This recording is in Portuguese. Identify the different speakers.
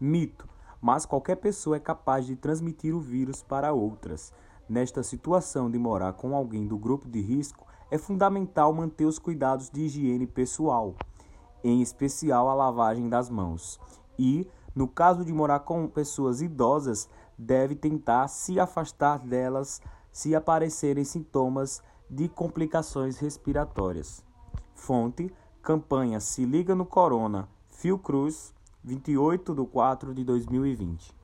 Speaker 1: Mito, mas qualquer pessoa é capaz de transmitir o vírus para outras. Nesta situação de morar com alguém do grupo de risco, é fundamental manter os cuidados de higiene pessoal, em especial a lavagem das mãos. E, no caso de morar com pessoas idosas, deve tentar se afastar delas se aparecerem sintomas de complicações respiratórias. Fonte: campanha Se Liga no Corona, Fiocruz, 28 de 4 de 2020.